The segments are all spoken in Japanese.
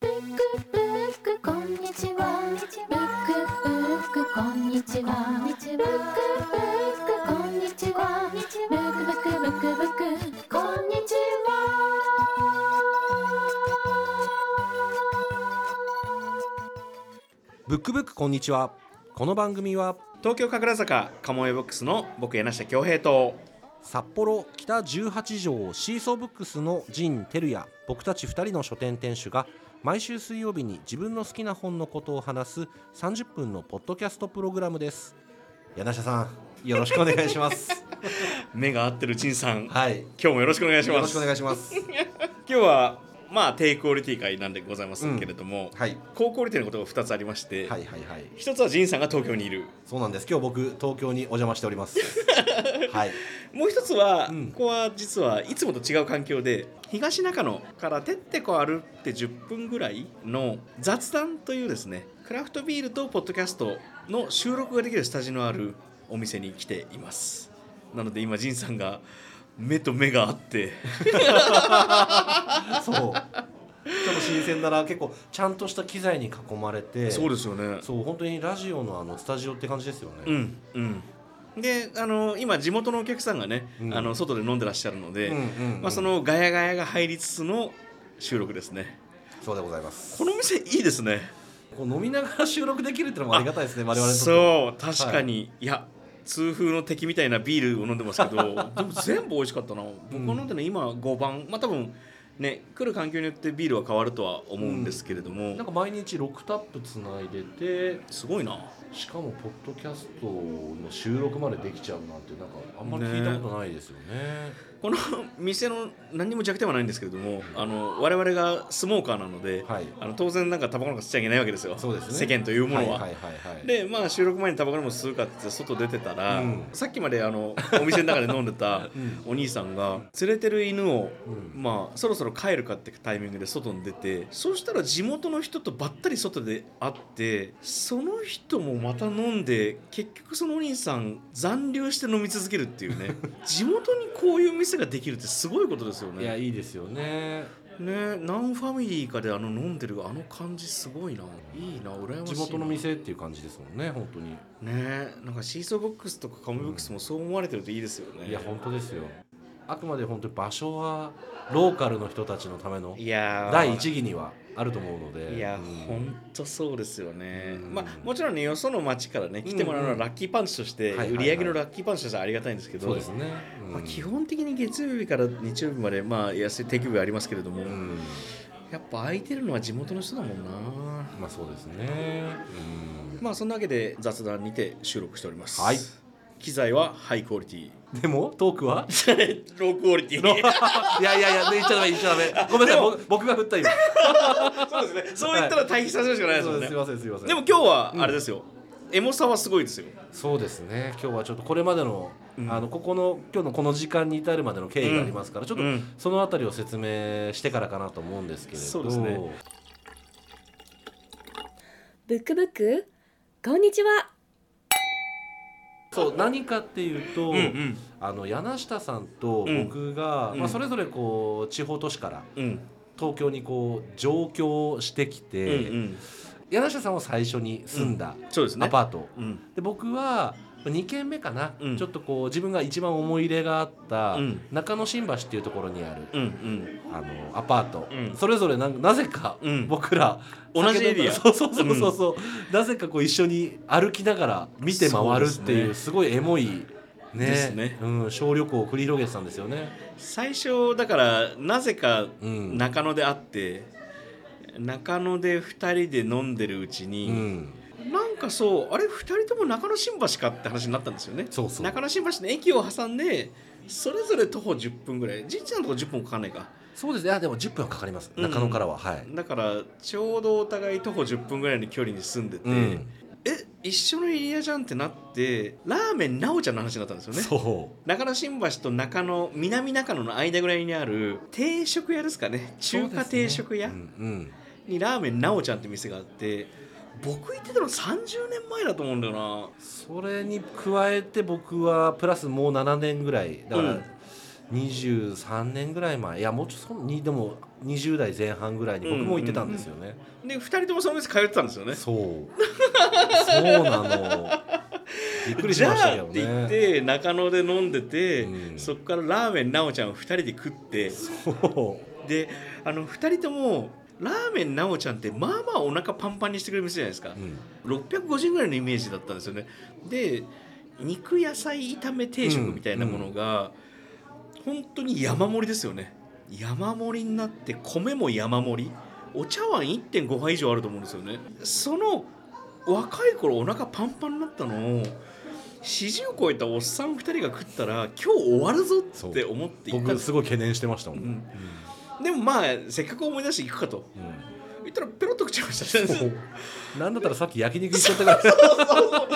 ブックブックこんにちは。ブックブックこんにちは。ブックブックこんにちは。ブックブックブックブックこんにちブックブックこんにちは。この番組は東京神楽坂カモエボックスの僕柳下恭平と札幌北18条シーソーブックスの陣照也僕たち2人の書店店主が毎週水曜日に自分の好きな本のことを話す30分のポッドキャストプログラムです。柳下さんよろしくお願いします。目が合ってる陳さん。はい。今日もよろしくお願いします。よろしくお願いします。今日はまあ低クオリティ会なんでございますけれども、はい。高クオリティのことが2つありまして、はいはいはい。一つは仁さんが東京にいる。そうなんです。今日僕東京にお邪魔しておりますはい。もう一つは、うん。ここは実はいつもと違う環境で東中野からてってこ歩って10分ぐらいの雑談というですねクラフトビールとポッドキャストの収録ができるスタジオのあるお店に来ています。なので今仁さんが目と目があって。そう。ちょっと新鮮な。ら結構ちゃんとした機材に囲まれて。そうですよね。そう本当にラジオのあのスタジオって感じですよね、うんうんであの今地元のお客さんがね、うん。あの外で飲んでらっしゃるので、まあ、そのガヤガヤが入りつつの収録ですね。そうでございます。この店いいですね。こう飲みながら収録できるっていうのもありがたいですね我々そう確かに、い、や痛風の敵みたいなビールを飲んでますけどでも全部美味しかったな。僕が飲んでるの今5番まあ多分ね来る環境によってビールは変わるとは思うんですけれども、なんか毎日6タップつないでてすごいな。しかもポッドキャストの収録までできちゃうなんてなんかあんまり聞いたことないですよねこの店の何にも弱点はないんですけれどもあの我々がスモーカーなので、はい。あの当然なんかタバコなんか吸っちゃいけないわけですよ。そうですね。世間というものは。でまあ収録前にタバコでも吸うかって外出てたら、うん。さっきまであのお店の中で飲んでた うん。お兄さんが連れてる犬を、うん。まあそろそろ帰るかってタイミングで外に出てそうしたら地元の人とばったり外で会ってその人もまた飲んで結局そのお兄さん残留して飲み続けるっていうね。地元にこういう店ができるってすごいことですよいやね。いいですよね。ね何ファミリーかであの飲んでるあの感じすごいな。いいな羨ましいな。地元の店っていう感じですもんね本当に。ねなんかシーソーボックスとかカムボックスもそう思われてるといいですよね。いや本当ですよあくまで本当に場所はローカルの人たちのためのいやー。第一義にはあると思うので。いや、うん。本当そうですよね、うん。まあもちろんねよその町からね来てもらうのはラッキーパンチとして、売り上げのラッキーパンチとしてはありがたいんですけどそうですね、うん。まあ、基本的に月曜日から日曜日までまあ安い定休日ありますけれども、うん。やっぱ空いてるのは地元の人だもんな。まあそうですね、まあそんなわけで雑談にて収録しております。はい機材はハイクオリティ。うん、でもトークは？ロークオリティ。いやいやいや言っちゃダメ言っちゃダメ。ごめんなさい僕僕が振った今。そうですね。そう言ったら対比させるしかないですもんね、すいませんすいません。でも今日はあれですよ、エモさはすごいですよ。そうですね。今日はちょっとこれまでの,、うん。あのここの今日のこの時間に至るまでの経緯がありますから、ちょっとうんそのあたりを説明してからかなと思うんですけれど。そうですね。ブックブックこんにちはそう何かっていうと、うんうん。あの柳下さんとうん。僕が、うん。まあ、それぞれこう地方都市からうん。東京にこう上京してきて、うんうん。柳下さんは最初に住んだそうですね。アパート、うん。で僕は2軒目かな、うん。ちょっとこう自分が一番思い入れがあったうん。中野新橋っていうところにある、うんうん。あのアパート、うん。それぞれなんなぜかうん。僕ら、同じエリア。そうそうそうそうそう、なぜかこう一緒に歩きながら見て回るっていうすごいエモいね。ですね。うん、小旅行を繰り広げてたんですよね。最初だからなぜかうん。中野で会って、中野で2人で飲んでるうちうに、ん、なんかそうあれ2人とも中野新橋かって話になったんですよね。そうそう。中野新橋の駅を挟んでそれぞれ徒歩10分ぐらい。じいちゃんのとこ10分かかんないか。そうです。ねあでも10分はかかります、うん。中野からは。はい、だからちょうどお互い徒歩10分ぐらいの距離に住んでて、うん。え一緒のエリアじゃんってなってラーメンなおちゃんの話になったんですよね。そ中野新橋と中野南中野の間ぐらいにある定食屋ですかね。う中華定食屋うんうん。にラーメンなおちゃんって店があって僕行ってたの30年前だと思うんだよな。それに加えて僕はプラスもう7年ぐらい。だから、うん。23年ぐらい前。いやもうちょっとにでも20代前半ぐらいに僕も行ってたんですよね、で2人ともその店通ってたんですよね。そう。そうなの。びっくりしましたけどあって言っねて中野で飲んでて、うん。そこからラーメンなおちゃんを2人で食って。そう。であの2人ともラーメンなおちゃんってまあまあお腹パンパンにしてくれる店じゃないですか、うん。650円ぐらいのイメージだったんですよね。で肉野菜炒め定食みたいなものが、本当に山盛りですよね。山盛りになって米も山盛り。お茶碗1.5杯以上あると思うんですよね。その若い頃お腹パンパンになったのを40を超えたおっさん2人が食ったら今日終わるぞって思って行った僕すごい懸念してましたもん、うんでもまあせっかく思い出して行くかと。うん。言ったらペロッと食っちゃいました。ね なんだったらさっき焼肉行っちゃったから。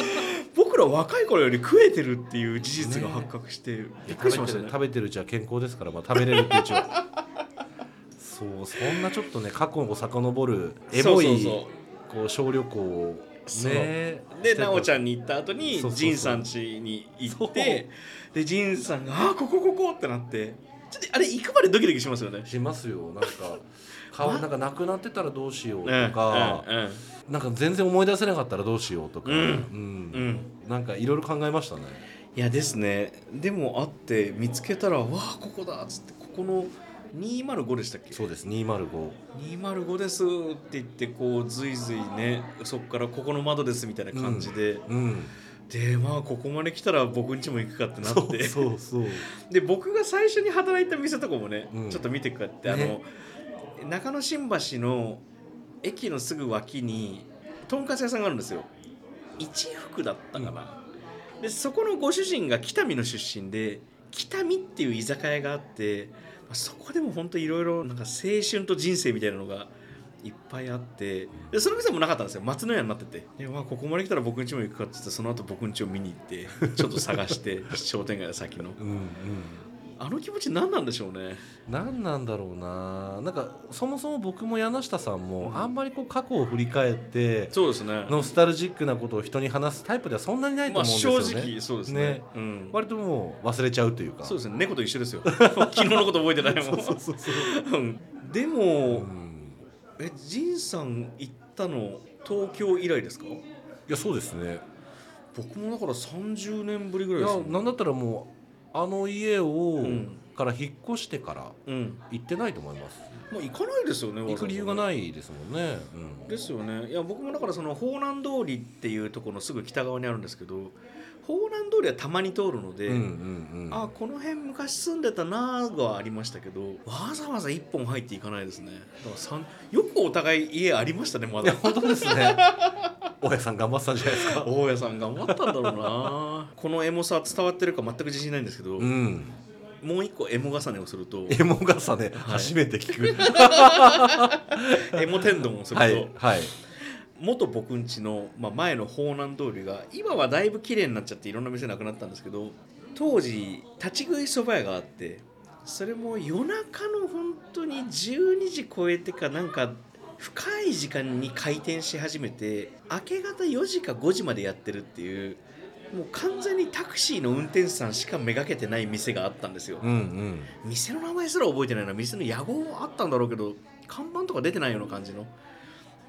僕ら若い頃より食えてるっていう事実が発覚して、びっくりしましたね。食べてるうちは健康ですから、まあ、食べれるっていううちはそうそんなちょっとね過去を遡るエモいこう小旅行をねで奈緒ちゃんんに行った後に仁さん家に行ってで仁さんが「あーここここ」ってなってちょっとあれ行くまでドキドキしますよね。しますよ。なんか 顔まなんかなくなってたらどうしようとうんか、うん。なんか全然思い出せなかったらどうしようとか、うん。うん。うん。なんかいろいろ考えましたね。いやですね。でも会って見つけたら「わあここだ」っつってここの205でしたっけ？そうです205 205ですって言ってこうずいずいねそこからここの窓ですみたいな感じで、うんでまあここまで来たら僕ん家も行くかってなって。そうそう で僕が最初に働いた店とかもね、うん。ちょっと見てくかって、あね。の中野新橋の駅のすぐ脇にとんかつ屋さんがあるんですよ。一福だったかな、でそこのご主人が北見の出身で北見っていう居酒屋があってまあそこでも本当いろいろなんか青春と人生みたいなのがいっぱいあってでその店もなかったんですよ。松の屋になってて。で、まあ、ここまで来たら僕ん家も行くかって言ってその後僕ん家を見に行って ちょっと探して商店街の先の。うんうん。あの気持ち何なんでしょうね。何なんだろうな。なんかそもそも僕も柳下さんもうん。あんまりこう過去を振り返ってそうですね。ノスタルジックなことを人に話すタイプではそんなにないとまあ思うんです正よね、直そうですね。ね。うん、割ともう忘れちゃうというか。そうですね。猫と一緒ですよ。昨日のこと覚えてないもん。そうそうそうそう。うん。でも、うんえ仁さん行ったの東京以来ですか？いやそうですね。僕もだから30年ぶりぐらいいですなんだったらもうあの家を、んから引っ越してからうん。行ってないと思います。まあ行かないですよね行く理由がいないですもんね、うん。ですよね。いや僕もだからその方南通りっていうところのすぐ北側にあるんですけど方南通りはたまに通るので、うんうんうん。あこの辺昔住んでたなーはありましたけどわざわざ一本入っていかないですね。だからよくお互い家ありましたねまだ。本当ですね。大家さん頑張ってたんじゃないですか。大家さん頑張ったんだろうな。このエモさ伝わってるか全く自信ないんですけど、うん。もう一個エモ重ねをするとエモ重ね、はい。初めて聞く。エモ天丼をすると、はいはい元僕ん家の、まあ、前の方南通りが今はだいぶ綺麗になっちゃっていろんな店なくなったんですけど当時立ち食いそば屋があってそれも夜中の本当に12時超えてかなんか深い時間に開店し始めて明け方4時か5時までやってるっていうもう完全にタクシーの運転手さんしかめがけてない店があったんですよ。うんうん。店の名前すら覚えてないな。店の屋号あったんだろうけど看板とか出てないような感じの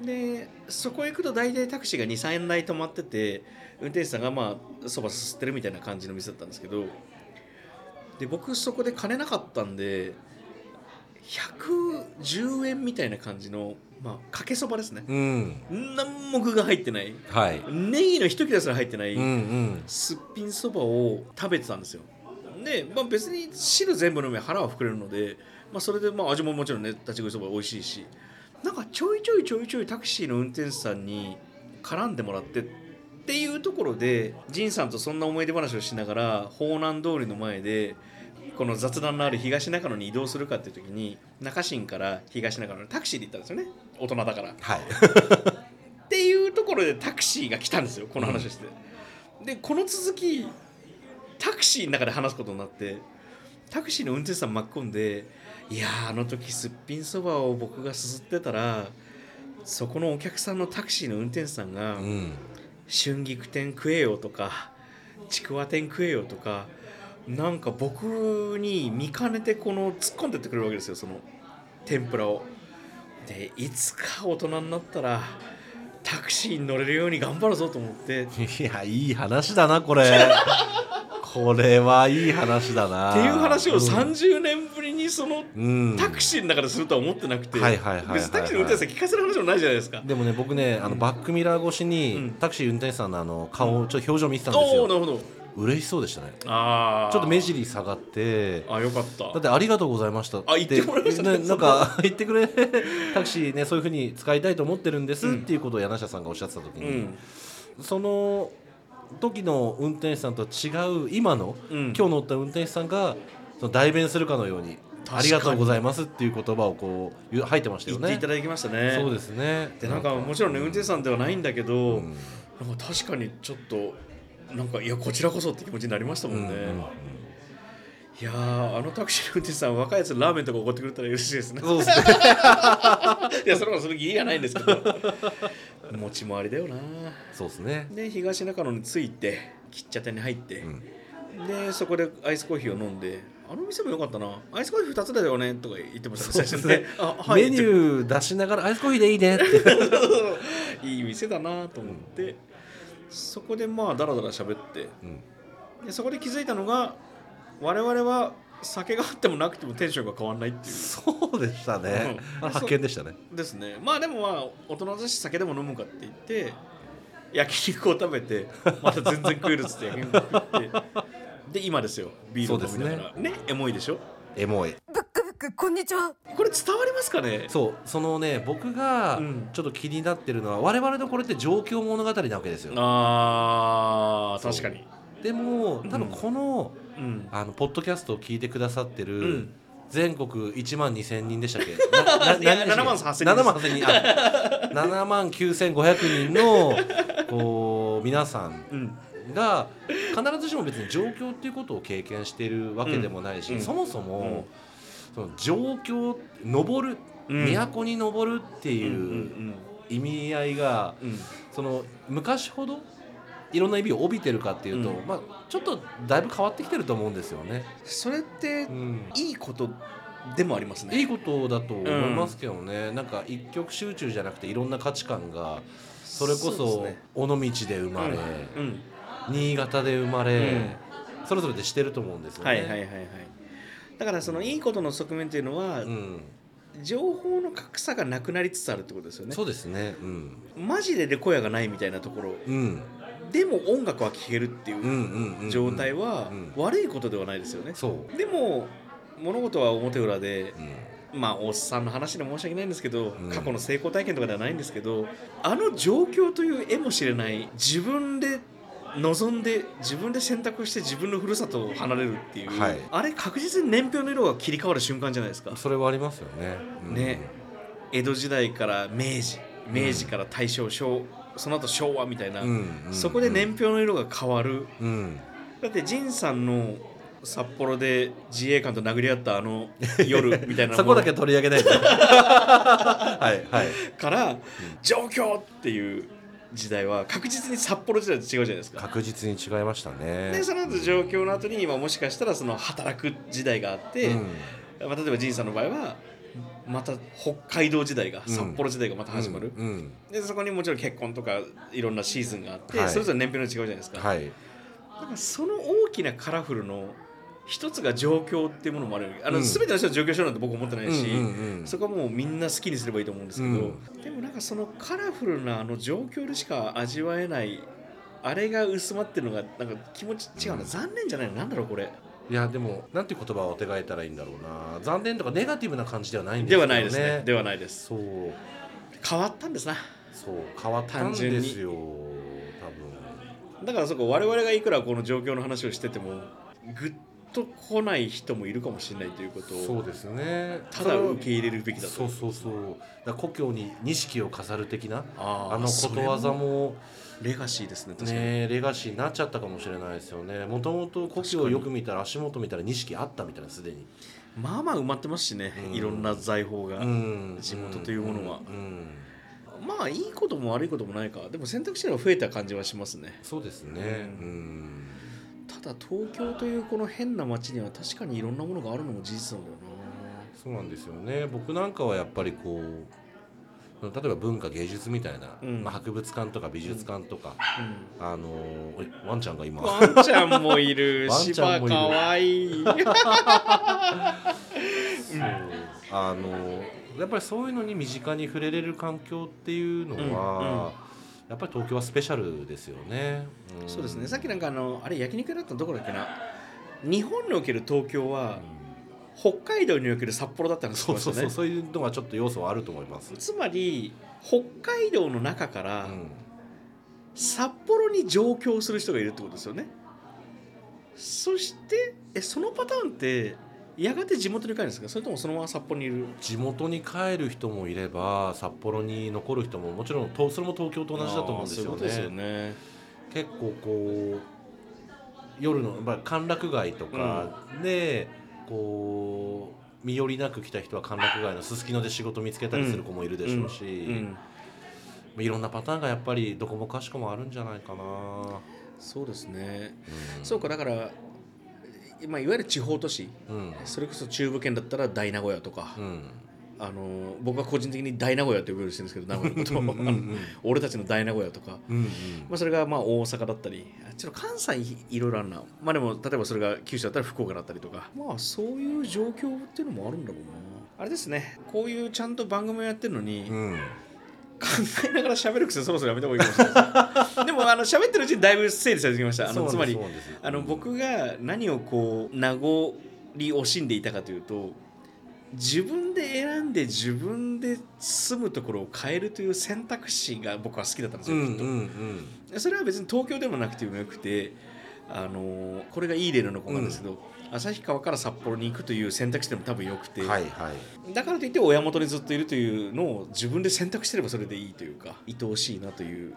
でそこへ行くと大体タクシーが23台止まってて運転手さんがまあそばすすってるみたいな感じの店だったんですけどで僕そこで金なかったんで110円みたいな感じのまあかけそばですね。うん。何も具が入ってない。はい。ネギの一切れすら入ってない、うんうん。すっぴんそばを食べてたんですよ。で、まあ、別に汁全部飲めば腹は膨れるので、まあ、それでまあ味ももちろんね立ち食いそば美味しいしなんかちょいちょいちょいちょいタクシーの運転手さんに絡んでもらってっていうところで仁さんとそんな思い出話をしながら方南通りの前でこの雑談のある東中野に移動するかっていう時に中新から東中野にタクシーで行ったんですよね。大人だから。はい。っていうところでタクシーが来たんですよこの話をして、でこの続きタクシーの中で話すことになってタクシーの運転手さん巻き込んでいやーあの時すっぴんそばを僕がすすってたらそこのお客さんのタクシーの運転手さんがうん。春菊天食えよとかちくわ天食えよとかなんか僕に見かねてこの突っ込んでってくれるわけですよその天ぷらを。でいつか大人になったらタクシーに乗れるように頑張るぞと思って。いやいい話だなこれ これはいい話だな。っていう話を30年ぶりにそのうん。タクシーの中でするとは思ってなくて。別にタクシーの運転手さん聞かせる話もないじゃないですか。でもね僕ねあのバックミラー越しに、うん。タクシー運転手さんのあの顔ちょっと表情見てたんですよ。おおなるほど。嬉しそうでしたね。ああちょっと目尻下がって。あよかった。だってありがとうございましたあ言ってもらいましたね。ねなんか 言ってくれタクシーねそういうふうに使いたいと思ってるんです、うんっていうことを柳下さんがおっしゃってた時に、うん。その時の運転手さんと違う今の、うん。今日乗った運転手さんがその代弁するかのようにありがとうございますっていう言葉をこう入ってましたよね。言っていただきましたね。そうですね。でなんかもちろんね運転手さんではないんだけど、うん。なんか確かにちょっとなんかいやこちらこそって気持ちになりましたもんね、うんうんうん。いやーあのタクシーの運転手さん若いやつラーメンとかおごってくれたら嬉しいですね。そうですね。いやそれもその義理がないんですけど持ち回りだよな。そうですね。で東中野に着いて喫茶店に入って、ん。でそこでアイスコーヒーを飲んであの店も良かったな。アイスコーヒー2つだよねとか言ってましたね最初ね。あはいメニュー出しながらアイスコーヒーでいいねって。いい店だなと思って、そこでまあダラダラ喋ってうん。でそこで気づいたのが我々は酒があってもなくてもテンションが変わらないっていう。そうでしたね、うん。あ発見でしたね。ですね。まあでもまあ大人だし酒でも飲むかって言って焼肉を食べて また全然食えるっつって焼肉食ってで今ですよ。ビールを飲みながら。ね。エモいでしょ？エモい。ブックブックこんにちは。これ伝わりますかね？そう。そのね僕がうん。ちょっと気になってるのは、我々のこれって状況物語なわけですよ。あー確かに。でも多分この,、うんあのポッドキャストを聞いてくださってる、うん。全国1万2000人でしたっけ？ないや何7万8000人7万8000人。あ7万9500人のこう皆さんうん。が必ずしも別に状況っていうことを経験しているわけでもないし、うん。そもそも、その状況登る、うん。都に登るっていうん意味合いが、その昔ほどいろんな意味を帯びてるかっていうと、うん。まあ、ちょっとだいぶ変わってきてると思うんですよね。それってうんいいことでもありますね。いいことだと思いますけどね、なんか一極集中じゃなくていろんな価値観がそれこそ尾道で生まれ、うん。新潟で生まれ、それぞれでしてると思うんですよね。はいはいはいはい。だからそのいいことの側面っていうのは、うん、情報の格差がなくなりつつあるってことですよね。そうですね。うん、マジでレコヤがないみたいなところ。うん、でも音楽は聴けるっていう状態はうん悪いことではないですよね、そう。でも物事は表裏でうん。まあおっさんの話で申し訳ないんですけど、うん。過去の成功体験とかではないんですけどあの状況という絵も知れない自分で望んで自分で選択して自分のふるさとを離れるっていう、はい。あれ確実に年表の色が切り替わる瞬間じゃないですか。それはありますよね。うん。ね。江戸時代から明治明治から大正昭その後昭和みたいな、そこで年表の色が変わるうん、だって仁さんの札幌で自衛官と殴り合ったあの夜 みたいなそこだけ取り上げないで。はい、はい。から状況っていう時代は確実に札幌時代と違うじゃないですか。確実に違いましたね。でその後状況の後に今もしかしたらその働く時代があって、うんまあ、例えば仁さんの場合はまた北海道時代がうん札幌時代がまた始まる、うんうん。でそこにもちろん結婚とかいろんなシーズンがあって、はい。それぞれ年表の違うじゃないですか,、はい。だからその大きなカラフルの一つが状況っていうものもある。あの、うん。全ての人は状況症なんて僕思ってないし、うんうんうんそこはもうみんな好きにすればいいと思うんですけど、うん。でもなんかそのカラフルなあの状況でしか味わえないあれが薄まってるのがなんか気持ち違うな、うん。残念じゃないのなんだろうこれいやでもなんていう言葉を手がえたらいいんだろうな。残念とかネガティブな感じではないんですでけどね。はないですね。ではないです。そう。変わったんですな。そう。変わったんですよ。多だからそこ我々がいくらこの状況の話をしててもグッと来ない人もいるかもしれないということを分そうですね。ただ受け入れるべきだと。そうそうそう。だ故郷に錦を飾る的なあのことわざそれもレガシーですね確かに、ねレガシーになっちゃったかもしれないですよね。もともと故郷をよく見たら足元見たら錦あったみたいなすでに。まあまあ埋まってますしね、うん。いろんな財宝が、うん。地元というものは。うん。うん。まあいいことも悪いこともないか。でも選択肢が増えた感じはしますね。そうですね。ううん。たただ東京というこの変な街には確かにいろんなものがあるのも事実なんだよそうなんですよね。僕なんかはやっぱりこう例えば文化芸術みたいな、うん。まあ、博物館とか美術館とか、な、あのおいワンちゃんが今。ワンちゃんもいる。ワンちゃんもいる。芝かわい。いそう。あのやっぱりそういうのに身近に触れれる環境っていうのは、やっぱり東京はスペシャルですよね。ん。そうですね。さっきなんかあのあれ焼肉だったのどこだっけな。日本における東京は北海道における札幌だったの知ってそうそうそうそういうのがちょっと要素はあると思います。つまり北海道の中からうん。札幌に上京する人がいるってことですよね。そしてえそのパターンってやがて地元に帰るんですか？それともそのまま札幌にいる？地元に帰る人もいれば札幌に残る人ももちろんとそれも東京と同じだと思うんですよあーそういうことですよね。ね結構こう夜の、まあ、歓楽街とかで、こう身寄りなく来た人は歓楽街のすすきので仕事見つけたりする子もいるでしょうし、うんいろんなパターンがやっぱりどこもかしこもあるんじゃないかな。そうですね。うん。そうかだからまあ、いわゆる地方都市。うん。それこそ中部圏だったら大名古屋とか、うんあの僕は個人的に大名古屋って呼ぶようにしてるんですけど名古屋のこと。俺たちの大名古屋とか、うんうんまあ、それがまあ大阪だったり。あっちの関西いろいろあるな。まあでも例えばそれが九州だったら福岡だったりとか。まあそういう状況っていうのもあるんだろうな。あれですね。こういうちゃんと番組をやってるのに、うん。考えながら喋る癖そろそろやめた方がいいかもしれないで もあの喋ってるうちにだいぶ整理されてきました。あのつまりあの僕が何をこう名残惜しんでいたかというと自分で選んで自分で住むところを変えるという選択肢が僕は好きだったんですよ、きっと。うんうん。うんそれは別に東京でもなくてもよくてあのこれがいい例の子なんですけど、旭川から札幌に行くという選択肢でも多分よくて、はいはい。だからといって親元にずっといるというのを自分で選択してればそれでいいというか愛おしいなという。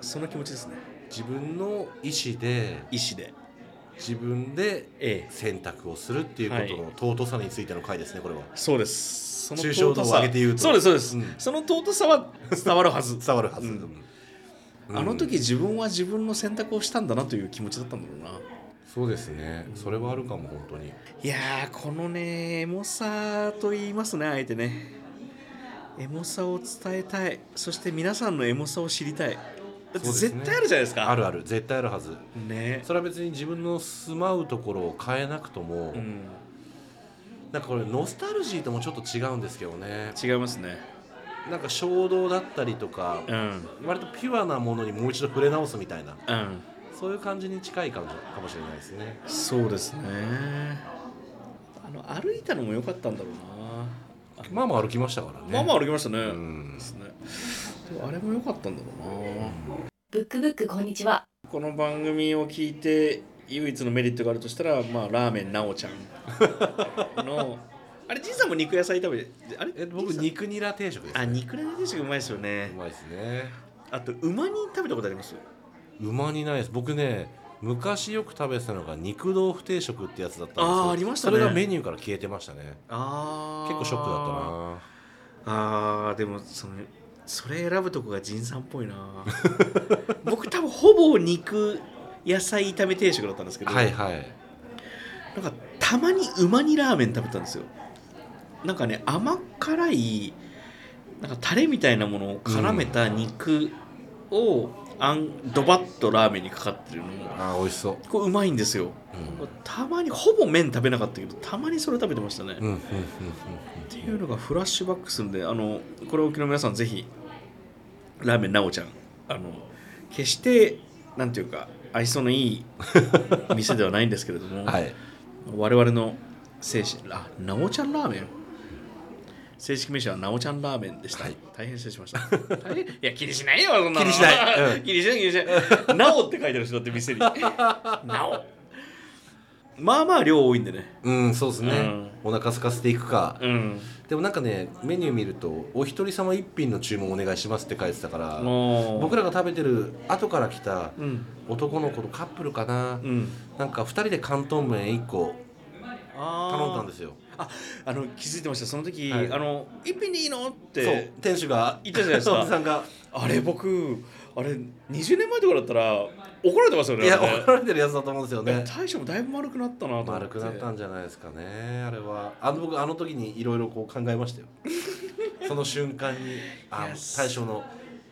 その気持ちですね。自分の意思で意思で自分でええ。選択をするっていうことの尊さについての回ですねこれは。そうです。その抽象度を上げて言うと。そうですそうです、うん。その尊さは伝わるはず。伝わるはず、うん。うん。あの時自分は自分の選択をしたんだなという気持ちだったんだろうな。そうですね。それはあるかも本当に。いやーこのねエモさと言いますねあえてね。エモさを伝えたい。そして皆さんのエモさを知りたいだって絶対あるじゃないですか。あるある。絶対あるはず。ね。それは別に自分の住まうところを変えなくとも、うん。なんかこれノスタルジーともちょっと違うんですけどね。違いますね。なんか衝動だったりとかうん。割とピュアなものにもう一度触れ直すみたいな。うん。そういう感じに近い感じかもしれないですね。そうですね。あの歩いたのも良かったんだろうな。まあまあ歩きましたからね。まあまあ歩きましたね、うん。ですねあれも良かったんだろうな、ブックブックこんにちは。この番組を聞いて唯一のメリットがあるとしたらまあラーメンなおちゃん。のあれじいさんも肉野菜食べあれえ僕肉ニラ定食です、あ肉野菜定食うまいですよね。うまいですね。あと馬に食べたことあります？うまにないです。僕ね昔よく食べてたのが肉豆腐定食ってやつだったんですよ。あーありましたね。それがメニューから消えてましたね。あ結構ショックだったな。あーでもそのそれ選ぶとこが仁さんっぽいな。僕多分ほぼ肉野菜炒め定食だったんですけど、はいはい。なんかたまにうま煮ラーメン食べたんですよ。なんかね甘辛いなんかタレみたいなものを絡めた肉を、あんドバッとラーメンにかかってるのあー美味しそう。これうまいんですよ、うん。たまにほぼ麺食べなかったけどたまにそれ食べてましたね、うんうんうんっていうのがフラッシュバックするんであのこれをお聞きの皆さんぜひラーメンなおちゃんあの決してなんていうか愛想のいい店ではないんですけれども、う んはい。我々の精神あなおちゃんラーメン？正式名称はなおちゃんラーメンでした、はい。大変失礼しました。いや気にしないよそんなの。気にしない。うん。気にしない気にしない。なおって書いてある人だって店に。なお。まあまあ量多いんでね。うんそうですね、うん。お腹空かせていくか、うん。でもなんかねメニュー見るとお一人様一品の注文お願いしますって書いてたから僕らが食べてる後から来たうん。男の子とカップルかな、うん。なんか2人で広東麺1個頼んだんですよよああの気づいてました。その時、はい。あの一品でいいのって店主が。言ったじゃないですか。おじさんが。あれ僕あれ20年前とかだったら怒られてますよねいや怒られてるやつだと思うんですよね。大将もだいぶ丸くなったなと。思って丸くなったんじゃないですかねあれは。あの僕あの時にいろいろこう考えましたよ。その瞬間にあ大将の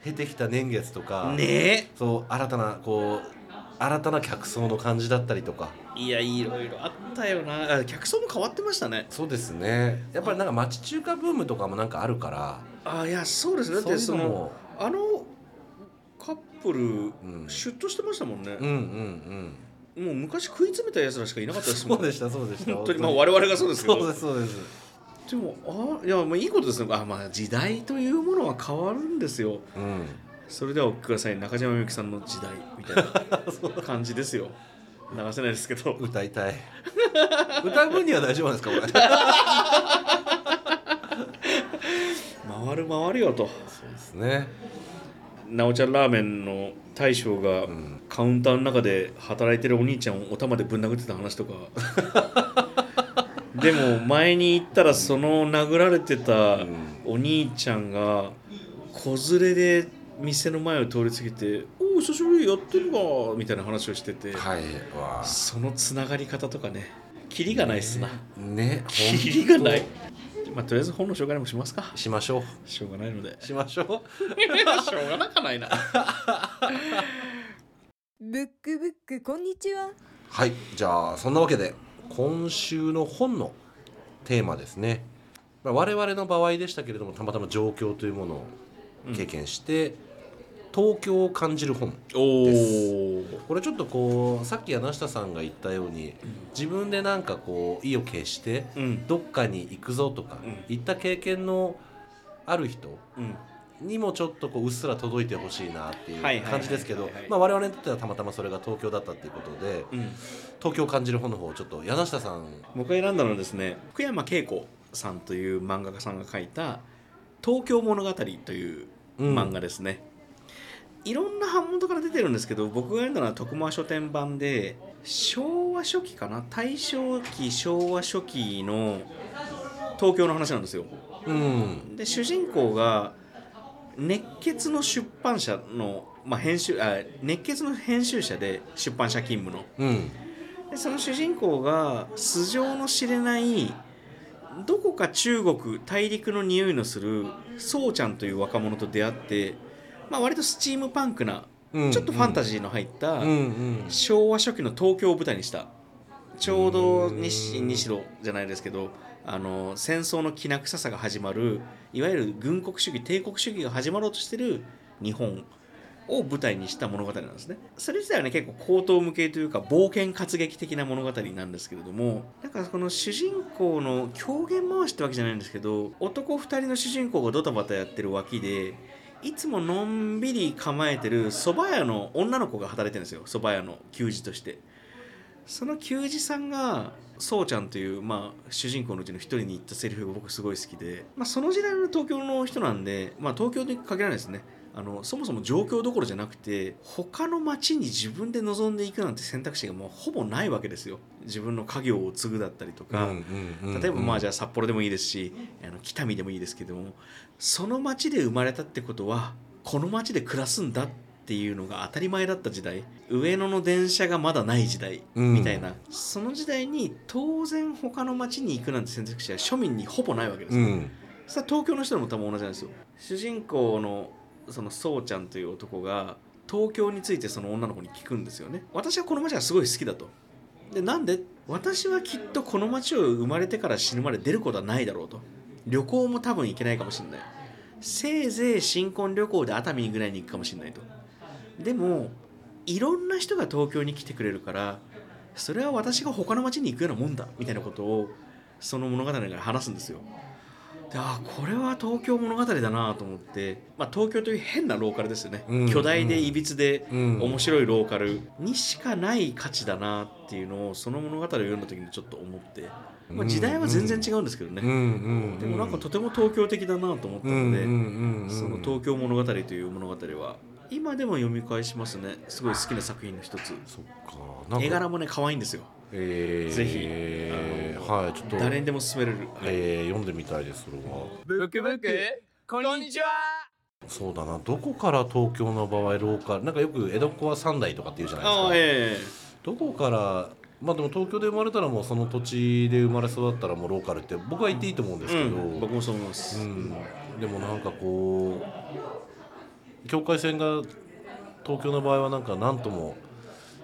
経てきた年月とか、ね。そう新たなこう新たな客層の感じだったりとか。えいやいろいろあったよな。あ客層も変わってましたね。そうですね。やっぱりなんか町中華ブームとかもなんかあるから。あいやそうですね。だってそのあのカップル、ん。シュッとしてましたもんね。うん、うんうん。もう昔食い詰めたやつらしかいなかったですもん。そうでしたそうでした。本当にまあ我々がそうですけど。そうですそうです。でもあいやまあいいことですね。あまあ時代というものは変わるんですよ。うん。それではお聞きください。中島みゆきさんの時代みたいな感じですよ 流せないですけど。歌いたい。歌う分には大丈夫なんですかこれ回る回るよと。そうですね。なおちゃんラーメンの大将がん。カウンターの中で働いてるお兄ちゃんをお玉でぶん殴ってた話とか。でも前に行ったらその殴られてたお兄ちゃんが子連れで店の前を通り過ぎて「おお久しぶりやってるわ」みたいな話をしてて、はいわそのつながり方とかねキリがないっすな、ねキリがない。まあとりあえず本の紹介でもしますか。しましょしょうがないので。うしましょう。しょうがなかないな。ブックブックこんにちは。はいじゃあそんなわけで今週の本のテーマですね、まあ、我々の場合でしたけれどもたまたま状況というものを経験して、東京を感じる本おでおこれちょっとこうさっき柳下さんが言ったように自分でなんかこう意を決してうん。どっかに行くぞとかうん。行った経験のある人うん。にもちょっとこううっすら届いてほしいなっていう感じですけど我々にとってはたまたまそれが東京だったっていうことでうん。東京を感じる本の方をちょっと柳下さん。僕が選んだのはですね福山恵子さんという漫画家さんが書いた「東京物語」という漫画ですね、いろんな版元から出てるんですけど僕が読んだのは徳間書店版で昭和初期かな？大正期昭和初期の東京の話なんですよ。うん。で主人公が熱血の出版社の、まあ、編集あ熱血の編集者で出版社勤務の。うん。でその主人公が素性の知れないどこか中国大陸の匂いのするそうちゃんという若者と出会って、まあ、割とスチームパンクなうん。ちょっとファンタジーの入ったうん。うん昭和初期の東京を舞台にしたちょうど西西野じゃないですけどあの戦争のきな臭さが始まるいわゆる軍国主義帝国主義が始まろうとしてる日本を舞台にした物語なんですね。それ自体はね結構高等無形というか冒険活劇的な物語なんですけれどもなんかこの主人公の狂言回しってわけじゃないんですけど男2人の主人公がドタバタやってる脇でいつものんびり構えてる蕎麦屋の女の子が働いてるんですよ。蕎麦屋の給仕として。その給仕さんがそうちゃんという、まあ、主人公のうちの一人に言ったセリフが僕すごい好きで、まあ、その時代の東京の人なんで、まあ、東京に限らないですね。あのそもそも状況どころじゃなくて他の町に自分で望んでいくなんて選択肢がもうほぼないわけですよ。自分の家業を継ぐだったりとか、例えばまあじゃあ札幌でもいいですしあの北見でもいいですけどもその町で生まれたってことはこの町で暮らすんだっていうのが当たり前だった時代。上野の電車がまだない時代うん。みたいな、その時代に当然他の町に行くなんて選択肢は庶民にほぼないわけですよ、うん。東京の人でも多分同じなんですよ。主人公のそのそうちゃんという男が東京についてその女の子に聞くんですよね。私はこの街がすごい好きだと。でなんで？私はきっとこの街を生まれてから死ぬまで出ることはないだろうと。旅行も多分行けないかもしれない。せいぜい新婚旅行で熱海ぐらいに行くかもしれないとでもいろんな人が東京に来てくれるからそれは私が他の町に行くようなもんだみたいなことをその物語から話すんですよ。であこれは東京物語だなと思って、まあ、東京という変なローカルですよね、うん。巨大でいびつでうん。面白いローカルにしかない価値だなっていうのをその物語を読んだ時にちょっと思って、まあ、時代は全然違うんですけどね、うん。うん。でもなんかとても東京的だなと思ったので、その東京物語という物語は今でも読み返しますね。すごい好きな作品の一つ。そっか。絵柄もね可愛いんですよ。えー、ぜひ。えーはいちょっと。誰にでも勧めれる、はい。えー読んでみたいですそれは。ブックブックこんにちは。そうだな。どこから東京の場合ローカルなんかよく江戸っ子は三代とかって言うじゃないですか。えどこからまあでも東京で生まれたらもうその土地で生まれ育ったらもうローカルって僕は言っていいと思うんですえけど、うん、僕もそう思います、うん。でもなんかこう境界線が東京の場合はなんか何とも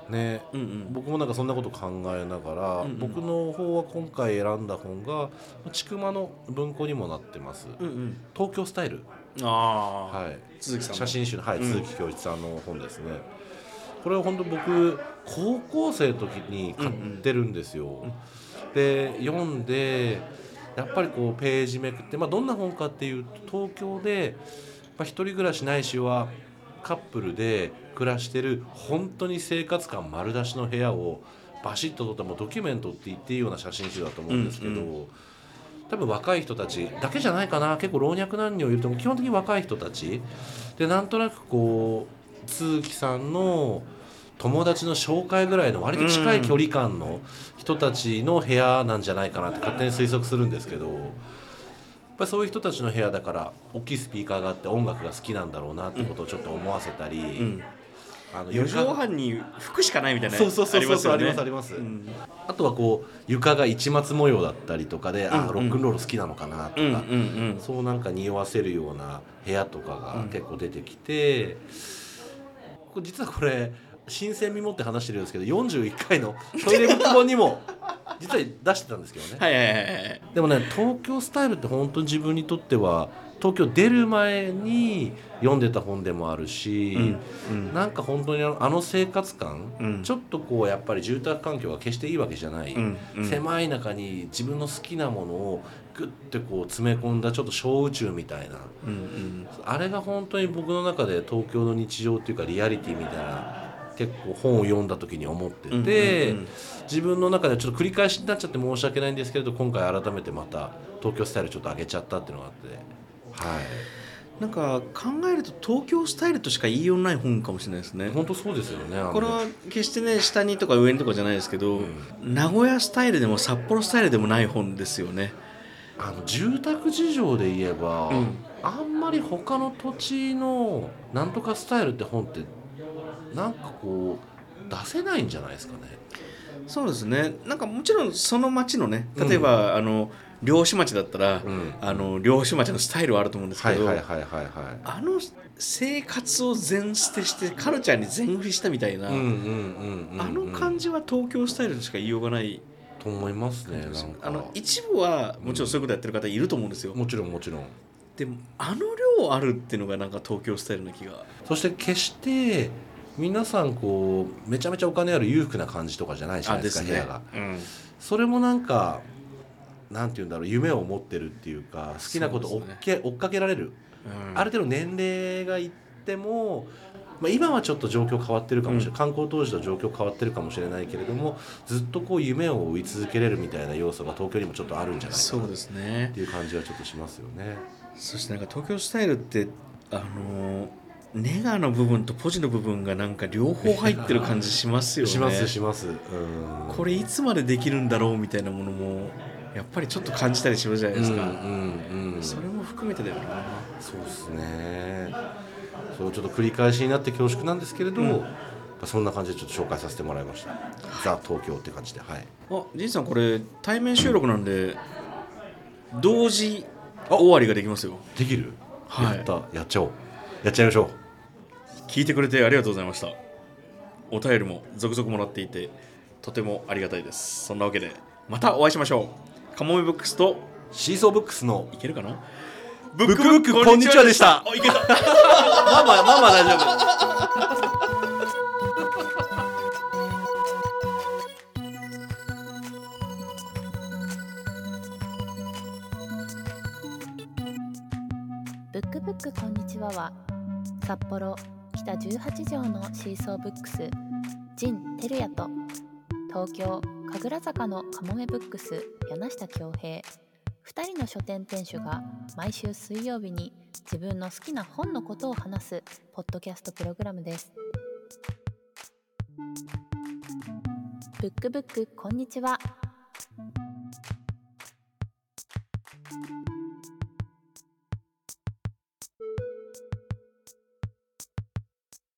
ね、うんうん。僕もなんかそんなこと考えながら、うんうん。僕の方は今回選んだ本が千曲の文庫にもなってます、うんうん。東京スタイル、はい、鈴木さんの。写真集の、はいうん。鈴木恭一さんの本ですね。これは本当僕高校生の時に買ってるんですよ、で読んでやっぱりこうページめくって、まあ、どんな本かっていうと東京で、まあ、一人暮らしないしはカップルで暮らしてる本当に生活感丸出しの部屋をバシッと撮ったもうドキュメントって言っていいような写真集だと思うんですけど、うん多分若い人たちだけじゃないかな。結構老若男女いると思う基本的に若い人たち。でなんとなくこう都築さんの友達の紹介ぐらいの割と近い距離感の人たちの部屋なんじゃないかなって勝手に推測するんですけどぱりそういう人たちの部屋だから大きいスピーカーがあって音楽が好きなんだろうなってことをちょっと思わせたり、うん、あの4畳半に服しかないみたいなそうそうそうそうそうありますありります、うん。あとはこう床が市松模様だったりとかで、あうんうん。ロックンロール好きなのかなとか、うんうんそうなんか匂わせるような部屋とかが結構出てきて、これ実はこれ新鮮味持って話してるんですけど41回のトイレブック本にも実は出してたんですけどね、はいはいはいはいでもね東京スタイルって本当に自分にとっては東京出る前に読んでた本でもあるし、うんなんか本当にあのあの生活感、うん。ちょっとこうやっぱり住宅環境が決していいわけじゃない、うんうん。狭い中に自分の好きなものをグッてこう詰め込んだちょっと小宇宙みたいな。うんうん。あれが本当に僕の中で東京の日常っていうかリアリティみたいな結構本を読んだ時に思ってて、自分の中でちょっと繰り返しになっちゃって申し訳ないんですけれど今回改めてまた東京スタイルちょっと上げちゃったっていうのがあってはい。なんか考えると東京スタイルとしか言いようのない本かもしれないですね。本当そうですよねこれは決してね下にとか上にとかじゃないですけど、う名古屋スタイルでも札幌スタイルでもない本ですよね。あの住宅事情で言えば、うん。あんまり他の土地のなんとかスタイルって本ってなんかこう出せないんじゃないですかね。そうですね。なんかもちろんその町のね例えば、あの漁師町だったら、うん。あの漁師町のスタイルはあると思うんですけど。あの生活を全捨てしてカルチャーに全振りしたみたいな、うんうんうんうんうん。あの感じは東京スタイルとしか言いようがない。と思いますね。あの一部はもちろんそういうことやってる方いると思うんですよ、もちろんもちろん。でもあの量あるっていうのがなんか東京スタイルな気が。そして決して皆さんこうめちゃめちゃお金ある裕福な感じとかじゃないじゃないですか部屋が。うん。それもなんかなんて言うんだろう夢を持ってるっていうか好きなことを追っけ、追っかけられる。ある程度年齢がいっても、まあ、今はちょっと状況変わってるかもしれない、うん。観光当時と状況変わってるかもしれないけれどもずっとこう夢を追い続けれるみたいな要素が東京にもちょっとあるんじゃないかな。っそうですね。ていう感じはちょっとしますよね。そしてなんか東京スタイルってあのネガの部分とポジの部分がなんか両方入ってる感じしますよねしますします。うんこれいつまでできるんだろうみたいなものもやっぱりちょっと感じたりしますじゃないですか、うんうんうん、それも含めてだよなそうですね。それをちょっと繰り返しになって恐縮なんですけれど、うんそんな感じでちょっと紹介させてもらいました。ザ東京って感じで、はい。あじいさんこれ対面収録なんで同時終わりができますよできる？はいやった、やっちゃおう。やっちゃいましょう。聞いてくれてありがとうございましたお便りも続々もらっていてとてもありがたいですそんなわけでまたお会いしましょうカモメブックスとシーソーブックスのいけるかな？ブックブックこんにちはでした。あいけたママママ大丈夫。ブックブックこんにちはは札幌北18条のシーソーブックス陣照也と東京神楽坂のかもめブックス柳下恭平2人の書店店主が毎週水曜日に自分の好きな本のことを話すポッドキャストプログラムです。ブックブックこんにちは。